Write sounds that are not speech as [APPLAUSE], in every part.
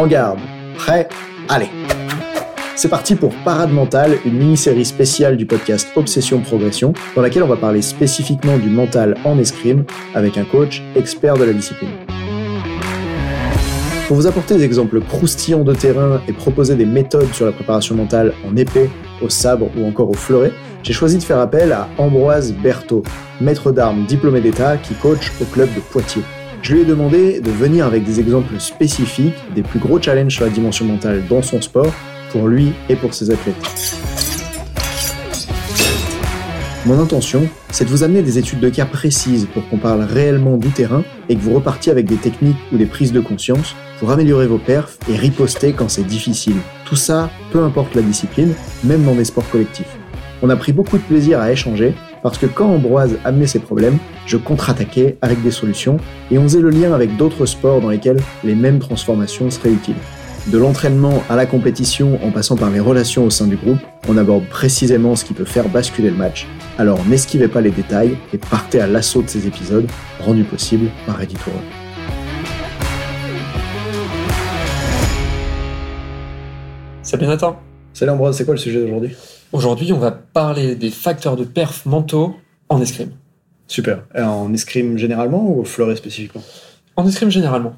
En garde. Prêt? Allez c'est parti pour Parade Mentale, une mini-série spéciale du podcast Obsession Progression, dans laquelle on va parler spécifiquement du mental en escrime avec un coach expert de la discipline. Pour vous apporter des exemples croustillants de terrain et proposer des méthodes sur la préparation mentale en épée, au sabre ou encore au fleuret, j'ai choisi de faire appel à Ambroise Berthaud, maître d'armes diplômé d'État qui coach au club de Poitiers. Je lui ai demandé de venir avec des exemples spécifiques des plus gros challenges sur la dimension mentale dans son sport pour lui et pour ses athlètes. Mon intention, c'est de vous amener des études de cas précises pour qu'on parle réellement du terrain et que vous repartiez avec des techniques ou des prises de conscience pour améliorer vos perfs et riposter quand c'est difficile. Tout ça, peu importe la discipline, même dans des sports collectifs. On a pris beaucoup de plaisir à échanger parce que quand Ambroise amenait ses problèmes, je contre-attaquais avec des solutions et on faisait le lien avec d'autres sports dans lesquels les mêmes transformations seraient utiles. De l'entraînement à la compétition en passant par les relations au sein du groupe, on aborde précisément ce qui peut faire basculer le match. Alors n'esquivez pas les détails et partez à l'assaut de ces épisodes, rendus possibles par Editor. Salut Nathan. Salut Ambroise, c'est quoi le sujet d'aujourd'hui? Aujourd'hui, on va parler des facteurs de perf mentaux en escrime. Super. Et en escrime généralement ou au fleuret spécifiquement? En escrime généralement.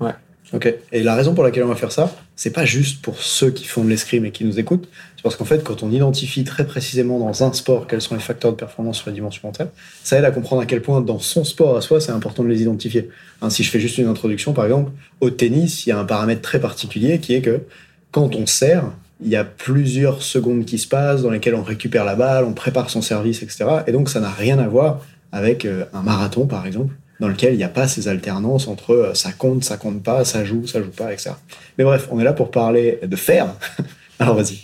Ouais. Ok. Et la raison pour laquelle on va faire ça, c'est pas juste pour ceux qui font de l'escrime et qui nous écoutent. C'est parce qu'en fait, quand on identifie très précisément dans un sport quels sont les facteurs de performance sur la dimension mentale, ça aide à comprendre à quel point dans son sport à soi, c'est important de les identifier. Hein, si je fais juste une introduction, par exemple, au tennis, il y a un paramètre très particulier qui est que quand on sert, il y a plusieurs secondes qui se passent dans lesquelles on récupère la balle, on prépare son service, etc. Et donc, ça n'a rien à voir avec euh, un marathon, par exemple dans lequel il n'y a pas ces alternances entre euh, ça compte, ça compte pas, ça joue, ça joue pas, etc. Mais bref, on est là pour parler de faire. [LAUGHS] Alors vas-y.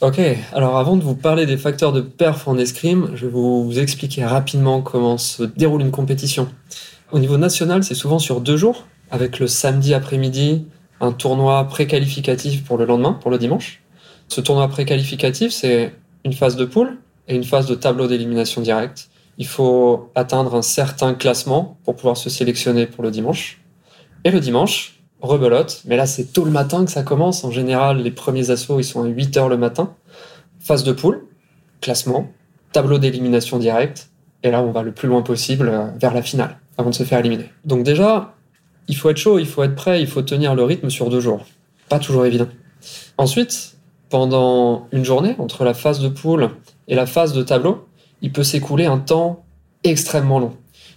Ok, alors avant de vous parler des facteurs de perf en escrime, je vais vous expliquer rapidement comment se déroule une compétition. Au niveau national, c'est souvent sur deux jours, avec le samedi après-midi, un tournoi préqualificatif pour le lendemain, pour le dimanche. Ce tournoi préqualificatif, c'est une phase de poule et une phase de tableau d'élimination directe il faut atteindre un certain classement pour pouvoir se sélectionner pour le dimanche. Et le dimanche, rebelote, mais là c'est tôt le matin que ça commence. En général, les premiers assauts, ils sont à 8 heures le matin. Phase de poule, classement, tableau d'élimination directe, et là on va le plus loin possible euh, vers la finale, avant de se faire éliminer. Donc déjà, il faut être chaud, il faut être prêt, il faut tenir le rythme sur deux jours. Pas toujours évident. Ensuite, pendant une journée, entre la phase de poule et la phase de tableau, il peut s'écouler un temps extrêmement long.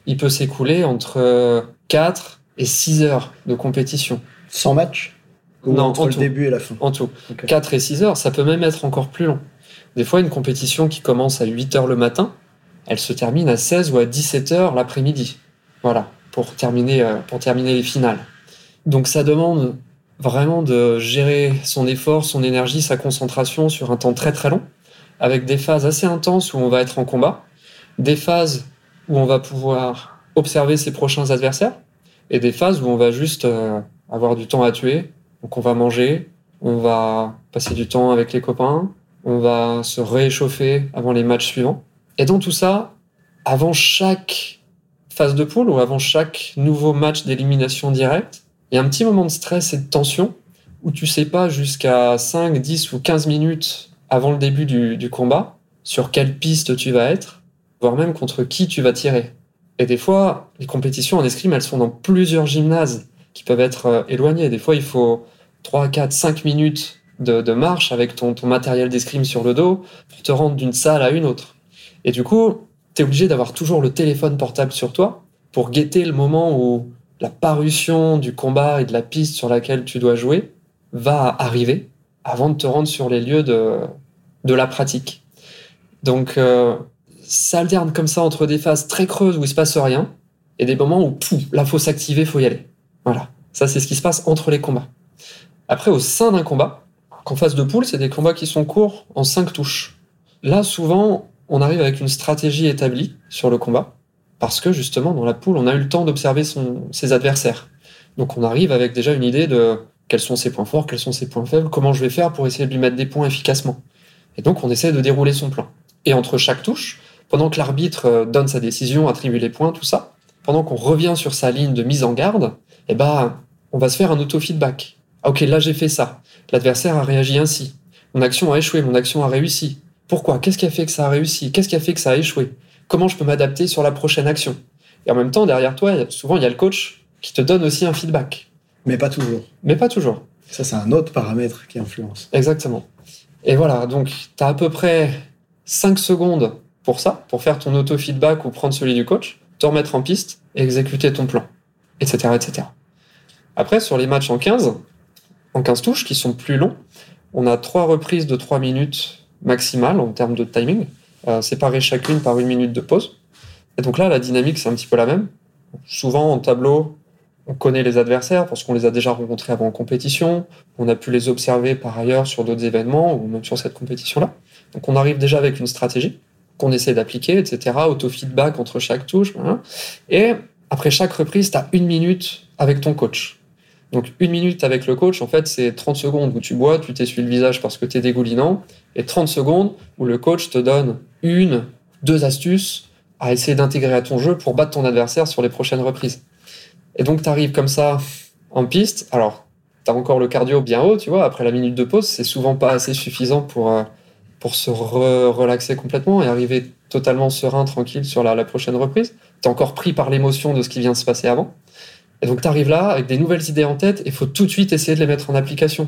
Il peut s'écouler entre 4 et 6 heures de compétition. Sans match Non, entre le début et la fin? En tout. 4 et 6 heures, ça peut même être encore plus long. Des fois, une compétition qui commence à 8 heures le matin, elle se termine à 16 ou à 17 heures l'après-midi. Voilà, pour terminer, euh, pour terminer les finales. Donc ça demande vraiment de gérer son effort, son énergie, sa concentration sur un temps très très long avec des phases assez intenses où on va être en combat, des phases où on va pouvoir observer ses prochains adversaires, et des phases où on va juste euh, avoir du temps à tuer. Donc on va manger, on va passer du temps avec les copains, on va se réchauffer avant les matchs suivants. Et dans tout ça, avant chaque phase de poule ou avant chaque nouveau match d'élimination directe, il y a un petit moment de stress et de tension où tu sais pas jusqu'à 5, 10 ou 15 minutes avant le début du, combat sur quelle piste tu vas être, voire même contre qui tu vas tirer. Et des fois, les compétitions en escrime, elles sont dans plusieurs gymnases qui peuvent être euh, éloignés. Des fois, il faut 3, 4, 5 minutes de, marche avec ton, matériel d'escrime sur le dos pour te rendre d'une salle à une autre. Et du coup, tu es obligé d'avoir toujours le téléphone portable sur toi pour guetter le moment où la parution du combat et de la piste sur laquelle tu dois jouer va arriver avant de te rendre sur les lieux de, de la pratique. Donc, euh, ça alterne comme ça entre des phases très creuses où il se passe rien et des moments où, pouf, là, faut s'activer, faut y aller. Voilà. Ça, c'est ce qui se passe entre les combats. Après, au sein d'un combat, qu'en phase de poule, c'est des combats qui sont courts en cinq touches. Là, souvent, on arrive avec une stratégie établie sur le combat parce que justement, dans la poule, on a eu le temps d'observer ses adversaires. Donc, on arrive avec déjà une idée de quels sont ses points forts, quels sont ses points faibles, comment je vais faire pour essayer de lui mettre des points efficacement. Et donc on essaie de dérouler son plan. Et entre chaque touche, pendant que l'arbitre euh, donne sa décision, attribue les points, tout ça, pendant qu'on revient sur sa ligne de mise en garde, eh ben, on va se faire un auto-feedback. Ah, ok, là j'ai fait ça. L'adversaire a réagi ainsi. Mon action a échoué, mon action a réussi. Pourquoi? Qu'est-ce qui a fait que ça a réussi? Qu'est-ce qui a fait que ça a échoué? Comment je peux m'adapter sur la prochaine action Et en même temps, derrière toi, souvent, il y a le coach qui te donne aussi un feedback. Mais pas toujours. Mais pas toujours. Ça, c'est un autre paramètre qui influence. Exactement. Et voilà, donc tu as à peu près 5 secondes pour ça, pour faire ton auto-feedback ou prendre celui du coach, te remettre en piste et exécuter ton plan, etc. etc. Après, sur les matchs en 15, en 15 touches, qui sont plus longs, on a trois reprises de 3 minutes maximales en termes de timing, euh, séparées chacune par une minute de pause. Et donc là, la dynamique, c'est un petit peu la même. Souvent, en tableau, on connaît les adversaires parce qu'on les a déjà rencontrés avant en compétition, on a pu les observer par ailleurs sur d'autres événements ou même sur cette compétition-là. Donc on arrive déjà avec une stratégie qu'on essaie d'appliquer, etc. Auto-feedback entre chaque touche. Et après chaque reprise, tu as une minute avec ton coach. Donc une minute avec le coach, en fait, c'est 30 secondes où tu bois, tu t'essuies le visage parce que tu es dégoulinant, et 30 secondes où le coach te donne une, deux astuces à essayer d'intégrer à ton jeu pour battre ton adversaire sur les prochaines reprises. Et donc tu arrives comme ça en piste. Alors, tu as encore le cardio bien haut, tu vois, après la minute de pause, c'est souvent pas assez suffisant pour, euh, pour se relaxer complètement et arriver totalement serein, tranquille sur la, la prochaine reprise. Tu es encore pris par l'émotion de ce qui vient de se passer avant. Et donc tu arrives là avec des nouvelles idées en tête et il faut tout de suite essayer de les mettre en application.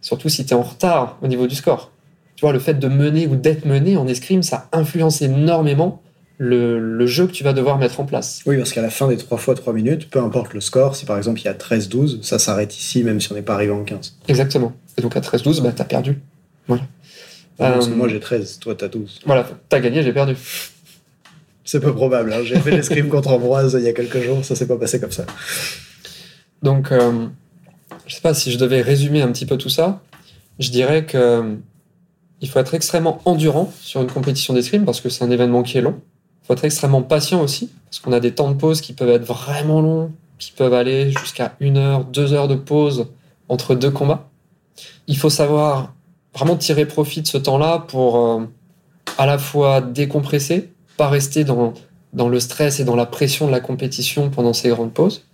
Surtout si tu es en retard au niveau du score. Tu vois, le fait de mener ou d'être mené en escrime, ça influence énormément le, le, jeu que tu vas devoir mettre en place. Oui, parce qu'à la fin des 3 fois 3 minutes, peu importe le score, si par exemple il y a 13-12, ça s'arrête ici même si on n'est pas arrivé en 15. Exactement. Et donc à 13-12, bah, tu as perdu. Voilà. Euh, moi j'ai 13, toi t'as 12. Voilà, t'as gagné, j'ai perdu. C'est peu probable. Hein. J'ai fait l'escrime contre Ambroise il y a quelques jours, ça s'est pas passé comme ça. Donc, euh, je sais pas si je devais résumer un petit peu tout ça. Je dirais que il faut être extrêmement endurant sur une compétition d'escrime parce que c'est un événement qui est long. Il faut être extrêmement patient aussi parce qu'on a des temps de pause qui peuvent être vraiment longs, qui peuvent aller jusqu'à une heure, deux heures de pause entre deux combats. Il faut savoir vraiment tirer profit de ce temps-là pour euh, à la fois décompresser, pas rester dans, dans le stress et dans la pression de la compétition pendant ces grandes pauses,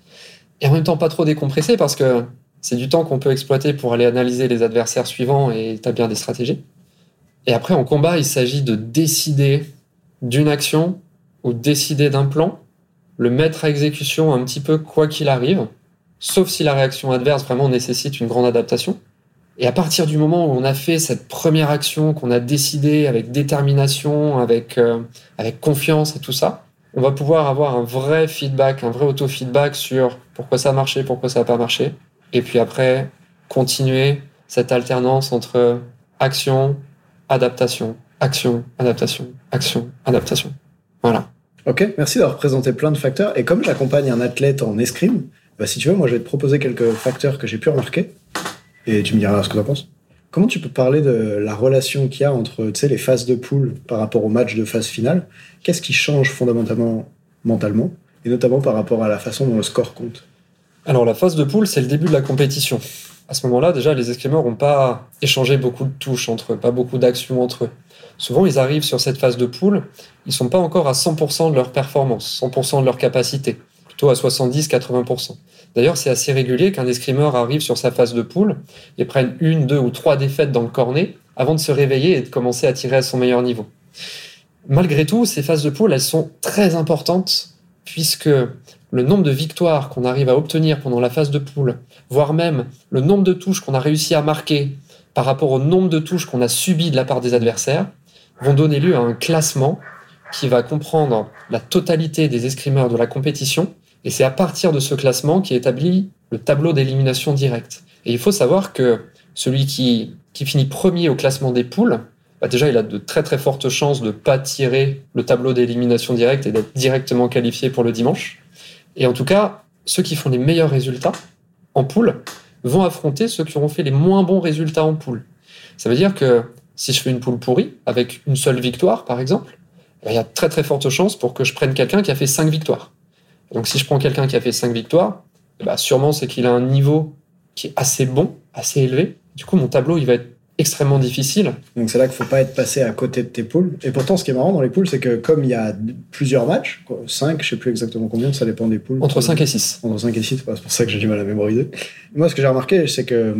et en même temps pas trop décompresser parce que c'est du temps qu'on peut exploiter pour aller analyser les adversaires suivants et établir des stratégies. Et après, en combat, il s'agit de décider d'une action ou décider d'un plan, le mettre à exécution un petit peu quoi qu'il arrive, sauf si la réaction adverse vraiment nécessite une grande adaptation. Et à partir du moment où on a fait cette première action, qu'on a décidé avec détermination, avec, euh, avec confiance et tout ça, on va pouvoir avoir un vrai feedback, un vrai auto-feedback sur pourquoi ça a marché, pourquoi ça n'a pas marché. Et puis après, continuer cette alternance entre action, adaptation, action, adaptation, action, adaptation. Voilà. Ok, merci d'avoir présenté plein de facteurs. Et comme j'accompagne un athlète en escrime, bah si tu veux, moi je vais te proposer quelques facteurs que j'ai pu remarquer et tu me diras ce que tu en penses. Comment tu peux parler de la relation qu'il y a entre les phases de poule par rapport au match de phase finale? Qu'est-ce qui change fondamentalement mentalement? Et notamment par rapport à la façon dont le score compte? Alors la phase de poule, c'est le début de la compétition. À ce moment-là, déjà, les escrimeurs n'ont pas échangé beaucoup de touches entre eux, pas beaucoup d'actions entre eux. Souvent, ils arrivent sur cette phase de poule, ils sont pas encore à 100% de leur performance, 100% de leur capacité, plutôt à 70-80%. D'ailleurs, c'est assez régulier qu'un escrimeur arrive sur sa phase de poule et prenne une, deux ou trois défaites dans le cornet avant de se réveiller et de commencer à tirer à son meilleur niveau. Malgré tout, ces phases de poule, elles sont très importantes puisque le nombre de victoires qu'on arrive à obtenir pendant la phase de poule, voire même le nombre de touches qu'on a réussi à marquer par rapport au nombre de touches qu'on a subies de la part des adversaires, vont donner lieu à un classement qui va comprendre la totalité des escrimeurs de la compétition et c'est à partir de ce classement qui établit le tableau d'élimination directe. Et il faut savoir que celui qui, qui finit premier au classement des poules, bah déjà, il a de très très fortes chances de ne pas tirer le tableau d'élimination directe et d'être directement qualifié pour le dimanche. Et en tout cas, ceux qui font les meilleurs résultats en poule vont affronter ceux qui auront fait les moins bons résultats en poule. Ça veut dire que si je fais une poule pourrie, avec une seule victoire par exemple, bah, il y a très très fortes chances pour que je prenne quelqu'un qui a fait cinq victoires. Donc si je prends quelqu'un qui a fait 5 victoires, bah sûrement c'est qu'il a un niveau qui est assez bon, assez élevé. Du coup, mon tableau, il va être extrêmement difficile. Donc c'est là qu'il faut pas être passé à côté de tes poules. Et pourtant, ce qui est marrant dans les poules, c'est que comme il y a plusieurs matchs, 5, je sais plus exactement combien, ça dépend des poules. Entre 5 et 6. Entre 5 et 6, c'est pour ça que j'ai du mal à mémoriser. Moi, ce que j'ai remarqué, c'est que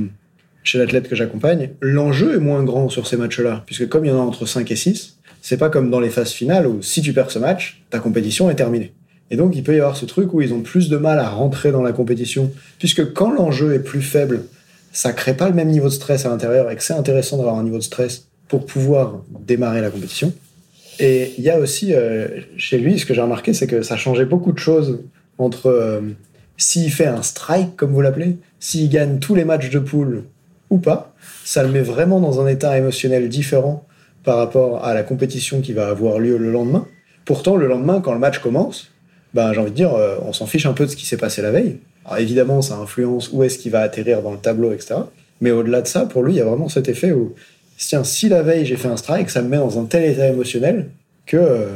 chez l'athlète que j'accompagne, l'enjeu est moins grand sur ces matchs-là, puisque comme il y en a entre 5 et 6, c'est pas comme dans les phases finales où si tu perds ce match, ta compétition est terminée. Et donc, il peut y avoir ce truc où ils ont plus de mal à rentrer dans la compétition, puisque quand l'enjeu est plus faible, ça crée pas le même niveau de stress à l'intérieur et que c'est intéressant d'avoir un niveau de stress pour pouvoir démarrer la compétition. Et il y a aussi, euh, chez lui, ce que j'ai remarqué, c'est que ça changeait beaucoup de choses entre euh, s'il fait un strike, comme vous l'appelez, s'il gagne tous les matchs de poule ou pas, ça le met vraiment dans un état émotionnel différent par rapport à la compétition qui va avoir lieu le lendemain. Pourtant, le lendemain, quand le match commence, ben, j'ai envie de dire, euh, on s'en fiche un peu de ce qui s'est passé la veille. Alors évidemment, ça influence où est-ce qu'il va atterrir dans le tableau, etc. Mais au-delà de ça, pour lui, il y a vraiment cet effet où, tiens, si la veille j'ai fait un strike, ça me met dans un tel état émotionnel que euh,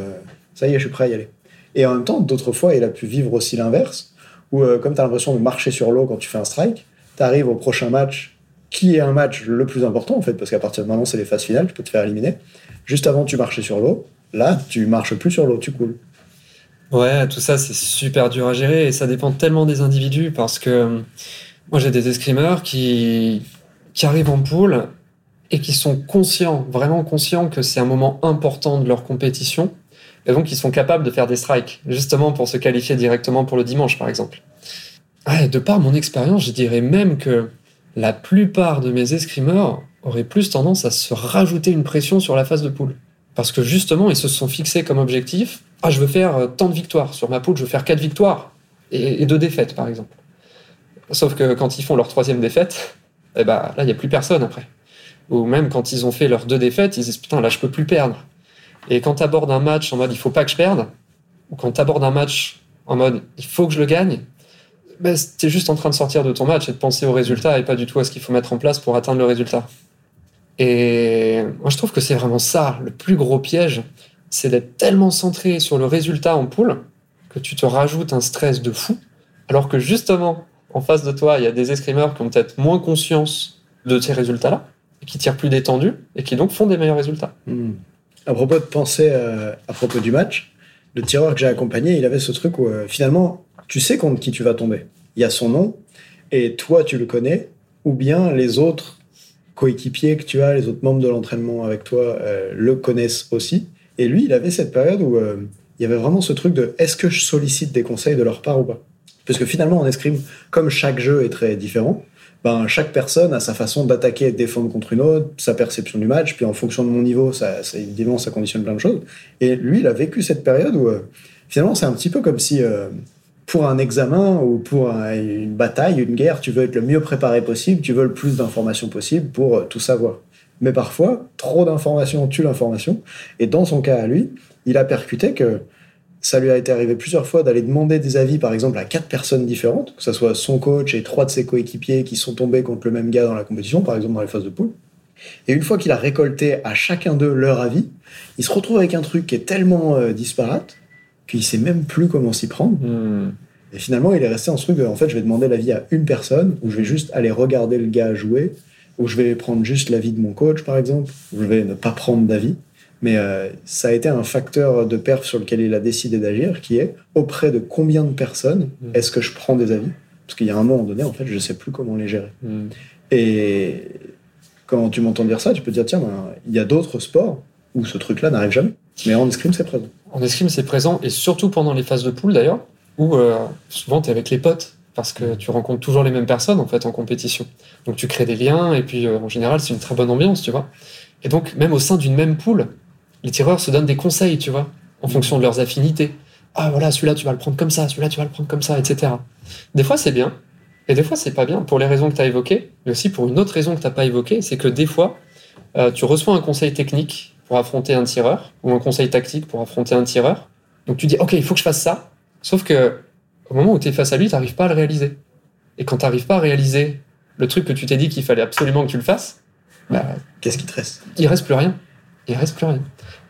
ça y est, je suis prêt à y aller. Et en même temps, d'autres fois, il a pu vivre aussi l'inverse, où euh, comme tu as l'impression de marcher sur l'eau quand tu fais un strike, tu arrives au prochain match qui est un match le plus important en fait, parce qu'à partir de maintenant c'est les phases finales, tu peux te faire éliminer. Juste avant tu marchais sur l'eau, là tu marches plus sur l'eau, tu coules. Ouais, tout ça c'est super dur à gérer et ça dépend tellement des individus parce que euh, moi j'ai des escrimeurs qui, arrivent en poule et qui sont conscients, vraiment conscients que c'est un moment important de leur compétition et donc ils sont capables de faire des strikes, justement pour se qualifier directement pour le dimanche par exemple. Ouais, de par mon expérience, je dirais même que la plupart de mes escrimeurs auraient plus tendance à se rajouter une pression sur la phase de poule. Parce que justement, ils se sont fixés comme objectif Ah, je veux faire euh, tant de victoires. Sur ma poule, je veux faire quatre victoires et, deux défaites, par exemple. Sauf que quand ils font leur troisième défaite, eh ben, là, il n'y a plus personne après. Ou même quand ils ont fait leurs deux défaites, ils disent Putain, là, je peux plus perdre. Et quand tu abordes un match en mode Il faut pas que je perde, ou quand tu un match en mode Il faut que je le gagne, ben, tu es juste en train de sortir de ton match et de penser au résultat et pas du tout à ce qu'il faut mettre en place pour atteindre le résultat. Et moi, je trouve que c'est vraiment ça, le plus gros piège, c'est d'être tellement centré sur le résultat en poule que tu te rajoutes un stress de fou, alors que justement, en face de toi, il y a des escrimeurs qui ont peut-être moins conscience de ces résultats-là, qui tirent plus détendus, et qui donc font des meilleurs résultats. Hmm. À propos de penser euh, à propos du match, le tireur que j'ai accompagné, il avait ce truc où euh, finalement, tu sais contre qui tu vas tomber. Il y a son nom, et toi, tu le connais, ou bien les autres coéquipiers que tu as, les autres membres de l'entraînement avec toi, euh, le connaissent aussi. Et lui, il avait cette période où euh, il y avait vraiment ce truc de est-ce que je sollicite des conseils de leur part ou pas? Parce que finalement, en escrime, comme chaque jeu est très différent, ben, chaque personne a sa façon d'attaquer et de défendre contre une autre, sa perception du match, puis en fonction de mon niveau, ça, évidemment, ça conditionne plein de choses. Et lui, il a vécu cette période où euh, finalement, c'est un petit peu comme si pour un examen ou pour une bataille, une guerre, tu veux être le mieux préparé possible, tu veux le plus d'informations possible pour euh, tout savoir. Mais parfois, trop d'informations tue l'information. Et dans son cas à lui, il a percuté que ça lui a été arrivé plusieurs fois d'aller demander des avis, par exemple, à quatre personnes différentes, que ce soit son coach et trois de ses coéquipiers qui sont tombés contre le même gars dans la compétition, par exemple dans les phases de poule. Et une fois qu'il a récolté à chacun d'eux leur avis, il se retrouve avec un truc qui est tellement euh, disparate qu'il sait même plus comment s'y prendre. Hmm. Et finalement, il est resté en ce truc de, en fait, je vais demander l'avis à une personne, ou je vais juste aller regarder le gars jouer, ou je vais prendre juste l'avis de mon coach, par exemple, ou je vais ne pas prendre d'avis. Mais euh, ça a été un facteur de perf sur lequel il a décidé d'agir, qui est auprès de combien de personnes hmm. est-ce que je prends des avis? Parce qu'il y a un moment donné, en fait, je ne sais plus comment les gérer. Hmm. Et quand tu m'entends dire ça, tu peux te dire, tiens, ben, il y a d'autres sports où ce truc-là n'arrive jamais. Mais en escrime, c'est présent. En escrime, c'est présent, et surtout pendant les phases de poule d'ailleurs, où euh, souvent tu es avec les potes, parce que tu rencontres toujours les mêmes personnes en fait en compétition. Donc tu crées des liens, et puis euh, en général, c'est une très bonne ambiance, tu vois. Et donc, même au sein d'une même poule, les tireurs se donnent des conseils, tu vois, en fonction de leurs affinités. Ah voilà, celui-là tu vas le prendre comme ça, celui-là tu vas le prendre comme ça, etc. Des fois c'est bien, et des fois c'est pas bien, pour les raisons que tu as évoquées, mais aussi pour une autre raison que tu n'as pas évoquée, c'est que des fois, euh, tu reçois un conseil technique pour affronter un tireur, ou un conseil tactique pour affronter un tireur. Donc tu dis, ok, il faut que je fasse ça. Sauf que au moment où tu es face à lui, tu n'arrives pas à le réaliser. Et quand tu n'arrives pas à réaliser le truc que tu t'es dit qu'il fallait absolument que tu le fasses, bah, qu'est-ce qui te reste? Il reste plus rien. Il reste plus rien.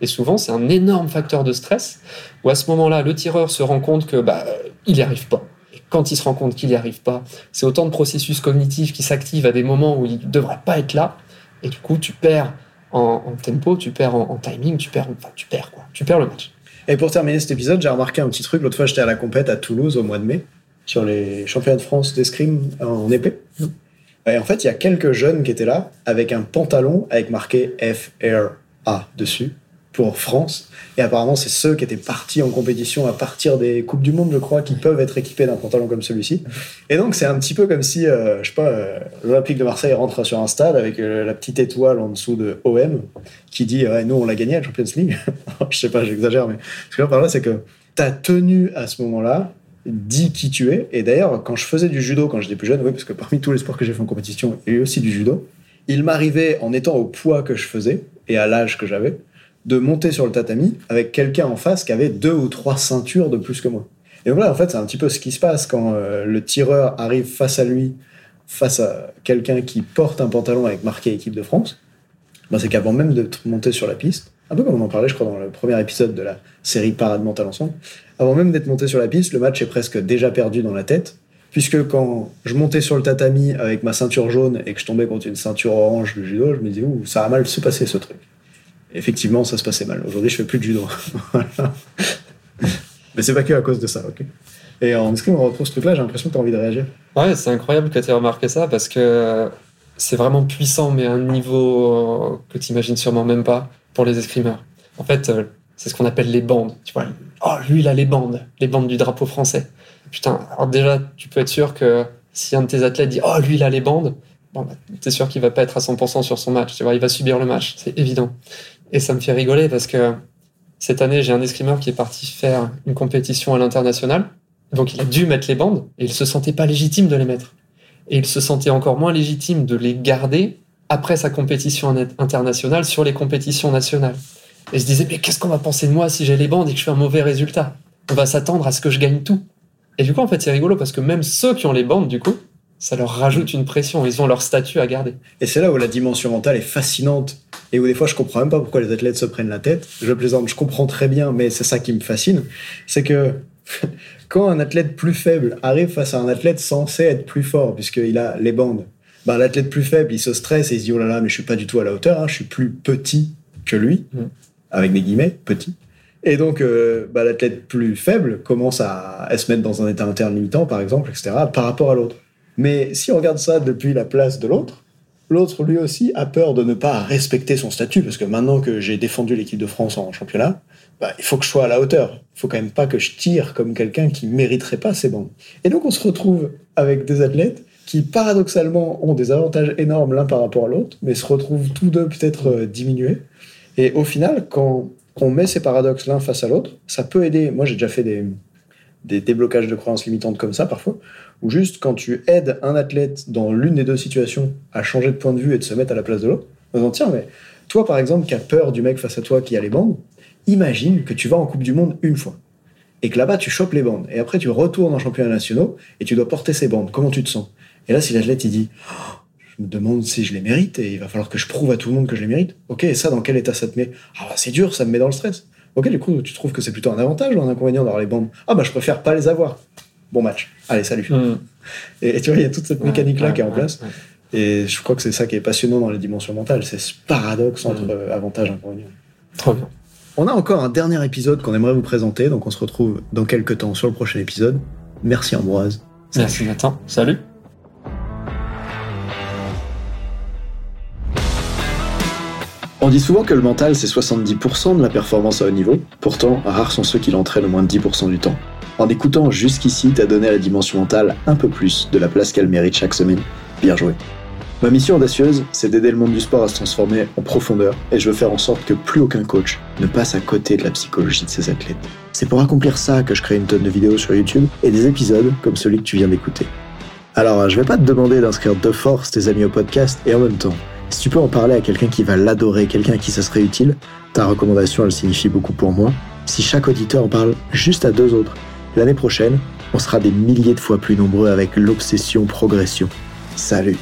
Et souvent, c'est un énorme facteur de stress où à ce moment-là, le tireur se rend compte que bah, il n'y arrive pas. Et quand il se rend compte qu'il n'y arrive pas, c'est autant de processus cognitifs qui s'activent à des moments où il ne devrait pas être là. Et du coup, tu perds en, en tempo, tu perds en, en timing, tu perds, enfin, tu perds quoi. Tu perds le match. Et pour terminer cet épisode, j'ai remarqué un petit truc. L'autre fois, j'étais à la compète à Toulouse au mois de mai sur les championnats de France d'escrime en épée. Et en fait, il y a quelques jeunes qui étaient là avec un pantalon avec marqué FRA dessus pour France. Et apparemment, c'est ceux qui étaient partis en compétition à partir des Coupes du Monde, je crois, qui peuvent être équipés d'un pantalon comme celui-ci. Et donc, c'est un petit peu comme si, euh, je sais pas, euh, l'Olympique de Marseille rentre sur un stade avec euh, la petite étoile en dessous de OM qui dit ouais, Nous, on l'a gagné à la Champions League. [LAUGHS] je sais pas, j'exagère, mais ce que je par là, c'est que ta tenue à ce moment-là dit qui tu es. Et d'ailleurs, quand je faisais du judo, quand j'étais plus jeune, oui, parce que parmi tous les sports que j'ai fait en compétition, il y a eu aussi du judo, il m'arrivait, en étant au poids que je faisais et à l'âge que j'avais, de monter sur le tatami avec quelqu'un en face qui avait deux ou trois ceintures de plus que moi. Et voilà, en fait, c'est un petit peu ce qui se passe quand euh, le tireur arrive face à lui, face à quelqu'un qui porte un pantalon avec marqué équipe de France. Ben, c'est qu'avant même de monter sur la piste, un peu comme on en parlait, je crois, dans le premier épisode de la série Parade mentale ensemble, avant même d'être monté sur la piste, le match est presque déjà perdu dans la tête, puisque quand je montais sur le tatami avec ma ceinture jaune et que je tombais contre une ceinture orange de judo, je me disais, ça a mal se passer ce truc effectivement, ça se passait mal. Aujourd'hui, je fais plus de judo. [LAUGHS] Mais c'est pas que à cause de ça, ok Et en escrime, on retrouve ce truc-là, j'ai l'impression que tu as envie de réagir. Ouais, c'est incroyable que tu aies remarqué ça parce que c'est vraiment puissant, mais à un niveau que tu imagines sûrement même pas pour les escrimeurs. En fait, euh, c'est ce qu'on appelle les bandes. Tu vois, oh, lui, il a les bandes, les bandes du drapeau français. Putain, déjà, tu peux être sûr que si un de tes athlètes dit Oh, lui, il a les bandes, bon, bah, t'es sûr qu'il va pas être à 100% sur son match. Tu vois, il va subir le match, c'est évident. Et ça me fait rigoler parce que cette année, j'ai un escrimeur qui est parti faire une compétition à l'international. Donc il a dû mettre les bandes et il se sentait pas légitime de les mettre. Et il se sentait encore moins légitime de les garder après sa compétition internationale sur les compétitions nationales. Et il se disait, mais qu'est-ce qu'on va penser de moi si j'ai les bandes et que je fais un mauvais résultat? On va s'attendre à ce que je gagne tout. Et du coup, en fait, c'est rigolo parce que même ceux qui ont les bandes, du coup, ça leur rajoute une pression. Ils ont leur statut à garder. Et c'est là où la dimension mentale est fascinante et où des fois je comprends même pas pourquoi les athlètes se prennent la tête. Je plaisante, je comprends très bien, mais c'est ça qui me fascine. C'est que [LAUGHS] quand un athlète plus faible arrive face à un athlète censé être plus fort, puisqu'il a les bandes, bah, l'athlète plus faible, il se stresse et il se dit oh là là, mais je suis pas du tout à la hauteur, hein, je suis plus petit que lui, mm. avec des guillemets, petit. Et donc, euh, bah, l'athlète plus faible commence à, à, se mettre dans un état interne limitant, par exemple, etc., par rapport à l'autre. Mais si on regarde ça depuis la place de l'autre, l'autre lui aussi a peur de ne pas respecter son statut, parce que maintenant que j'ai défendu l'équipe de France en championnat, bah, il faut que je sois à la hauteur. Il faut quand même pas que je tire comme quelqu'un qui mériterait pas ces bandes. Et donc on se retrouve avec des athlètes qui paradoxalement ont des avantages énormes l'un par rapport à l'autre, mais se retrouvent tous deux peut-être euh, diminués. Et au final, quand on met ces paradoxes l'un face à l'autre, ça peut aider. Moi, j'ai déjà fait des, des déblocages de croyances limitantes comme ça parfois, ou juste quand tu aides un athlète dans l'une des deux situations à changer de point de vue et de se mettre à la place de l'autre, en disant tiens, mais toi par exemple qui as peur du mec face à toi qui a les bandes, imagine que tu vas en Coupe du Monde une fois et que là-bas tu chopes les bandes et après tu retournes en championnat nationaux et tu dois porter ces bandes. Comment tu te sens? Et là, si l'athlète il dit oh, je me demande si je les mérite et il va falloir que je prouve à tout le monde que je les mérite. Ok, et ça dans quel état ça te met? Ah, c'est dur, ça me met dans le stress. Ok, du coup, tu trouves que c'est plutôt un avantage ou un inconvénient d'avoir les bandes Ah, bah, je préfère pas les avoir. Bon match. Allez, salut. Mm. Et, tu vois, il y a toute cette mécanique-là qui est en place. Et je crois que c'est ça qui est passionnant dans les dimensions mentales. C'est ce paradoxe entre mm. avantage et inconvénient. Trop bien. On a encore un dernier épisode qu'on aimerait vous présenter, donc on se retrouve dans quelques temps sur le prochain épisode. Merci Ambroise. Merci Nathan. Salut. On dit souvent que le mental c'est 70% de la performance à haut niveau, pourtant rares sont ceux qui l'entraînent au moins de 10% du temps. En écoutant jusqu'ici, t'as donné à la dimension mentale un peu plus de la place qu'elle mérite chaque semaine. Bien joué. Ma mission audacieuse, c'est d'aider le monde du sport à se transformer en profondeur et je veux faire en sorte que plus aucun coach ne passe à côté de la psychologie de ses athlètes. C'est pour accomplir ça que je crée une tonne de vidéos sur YouTube et des épisodes comme celui que tu viens d'écouter. Alors, je vais pas te demander d'inscrire de force tes amis au podcast et en même temps, si tu peux en parler à quelqu'un qui va l'adorer, quelqu'un à qui ça serait utile, ta recommandation elle signifie beaucoup pour moi. Si chaque auditeur en parle juste à deux autres, l'année prochaine, on sera des milliers de fois plus nombreux avec l'obsession progression. Salut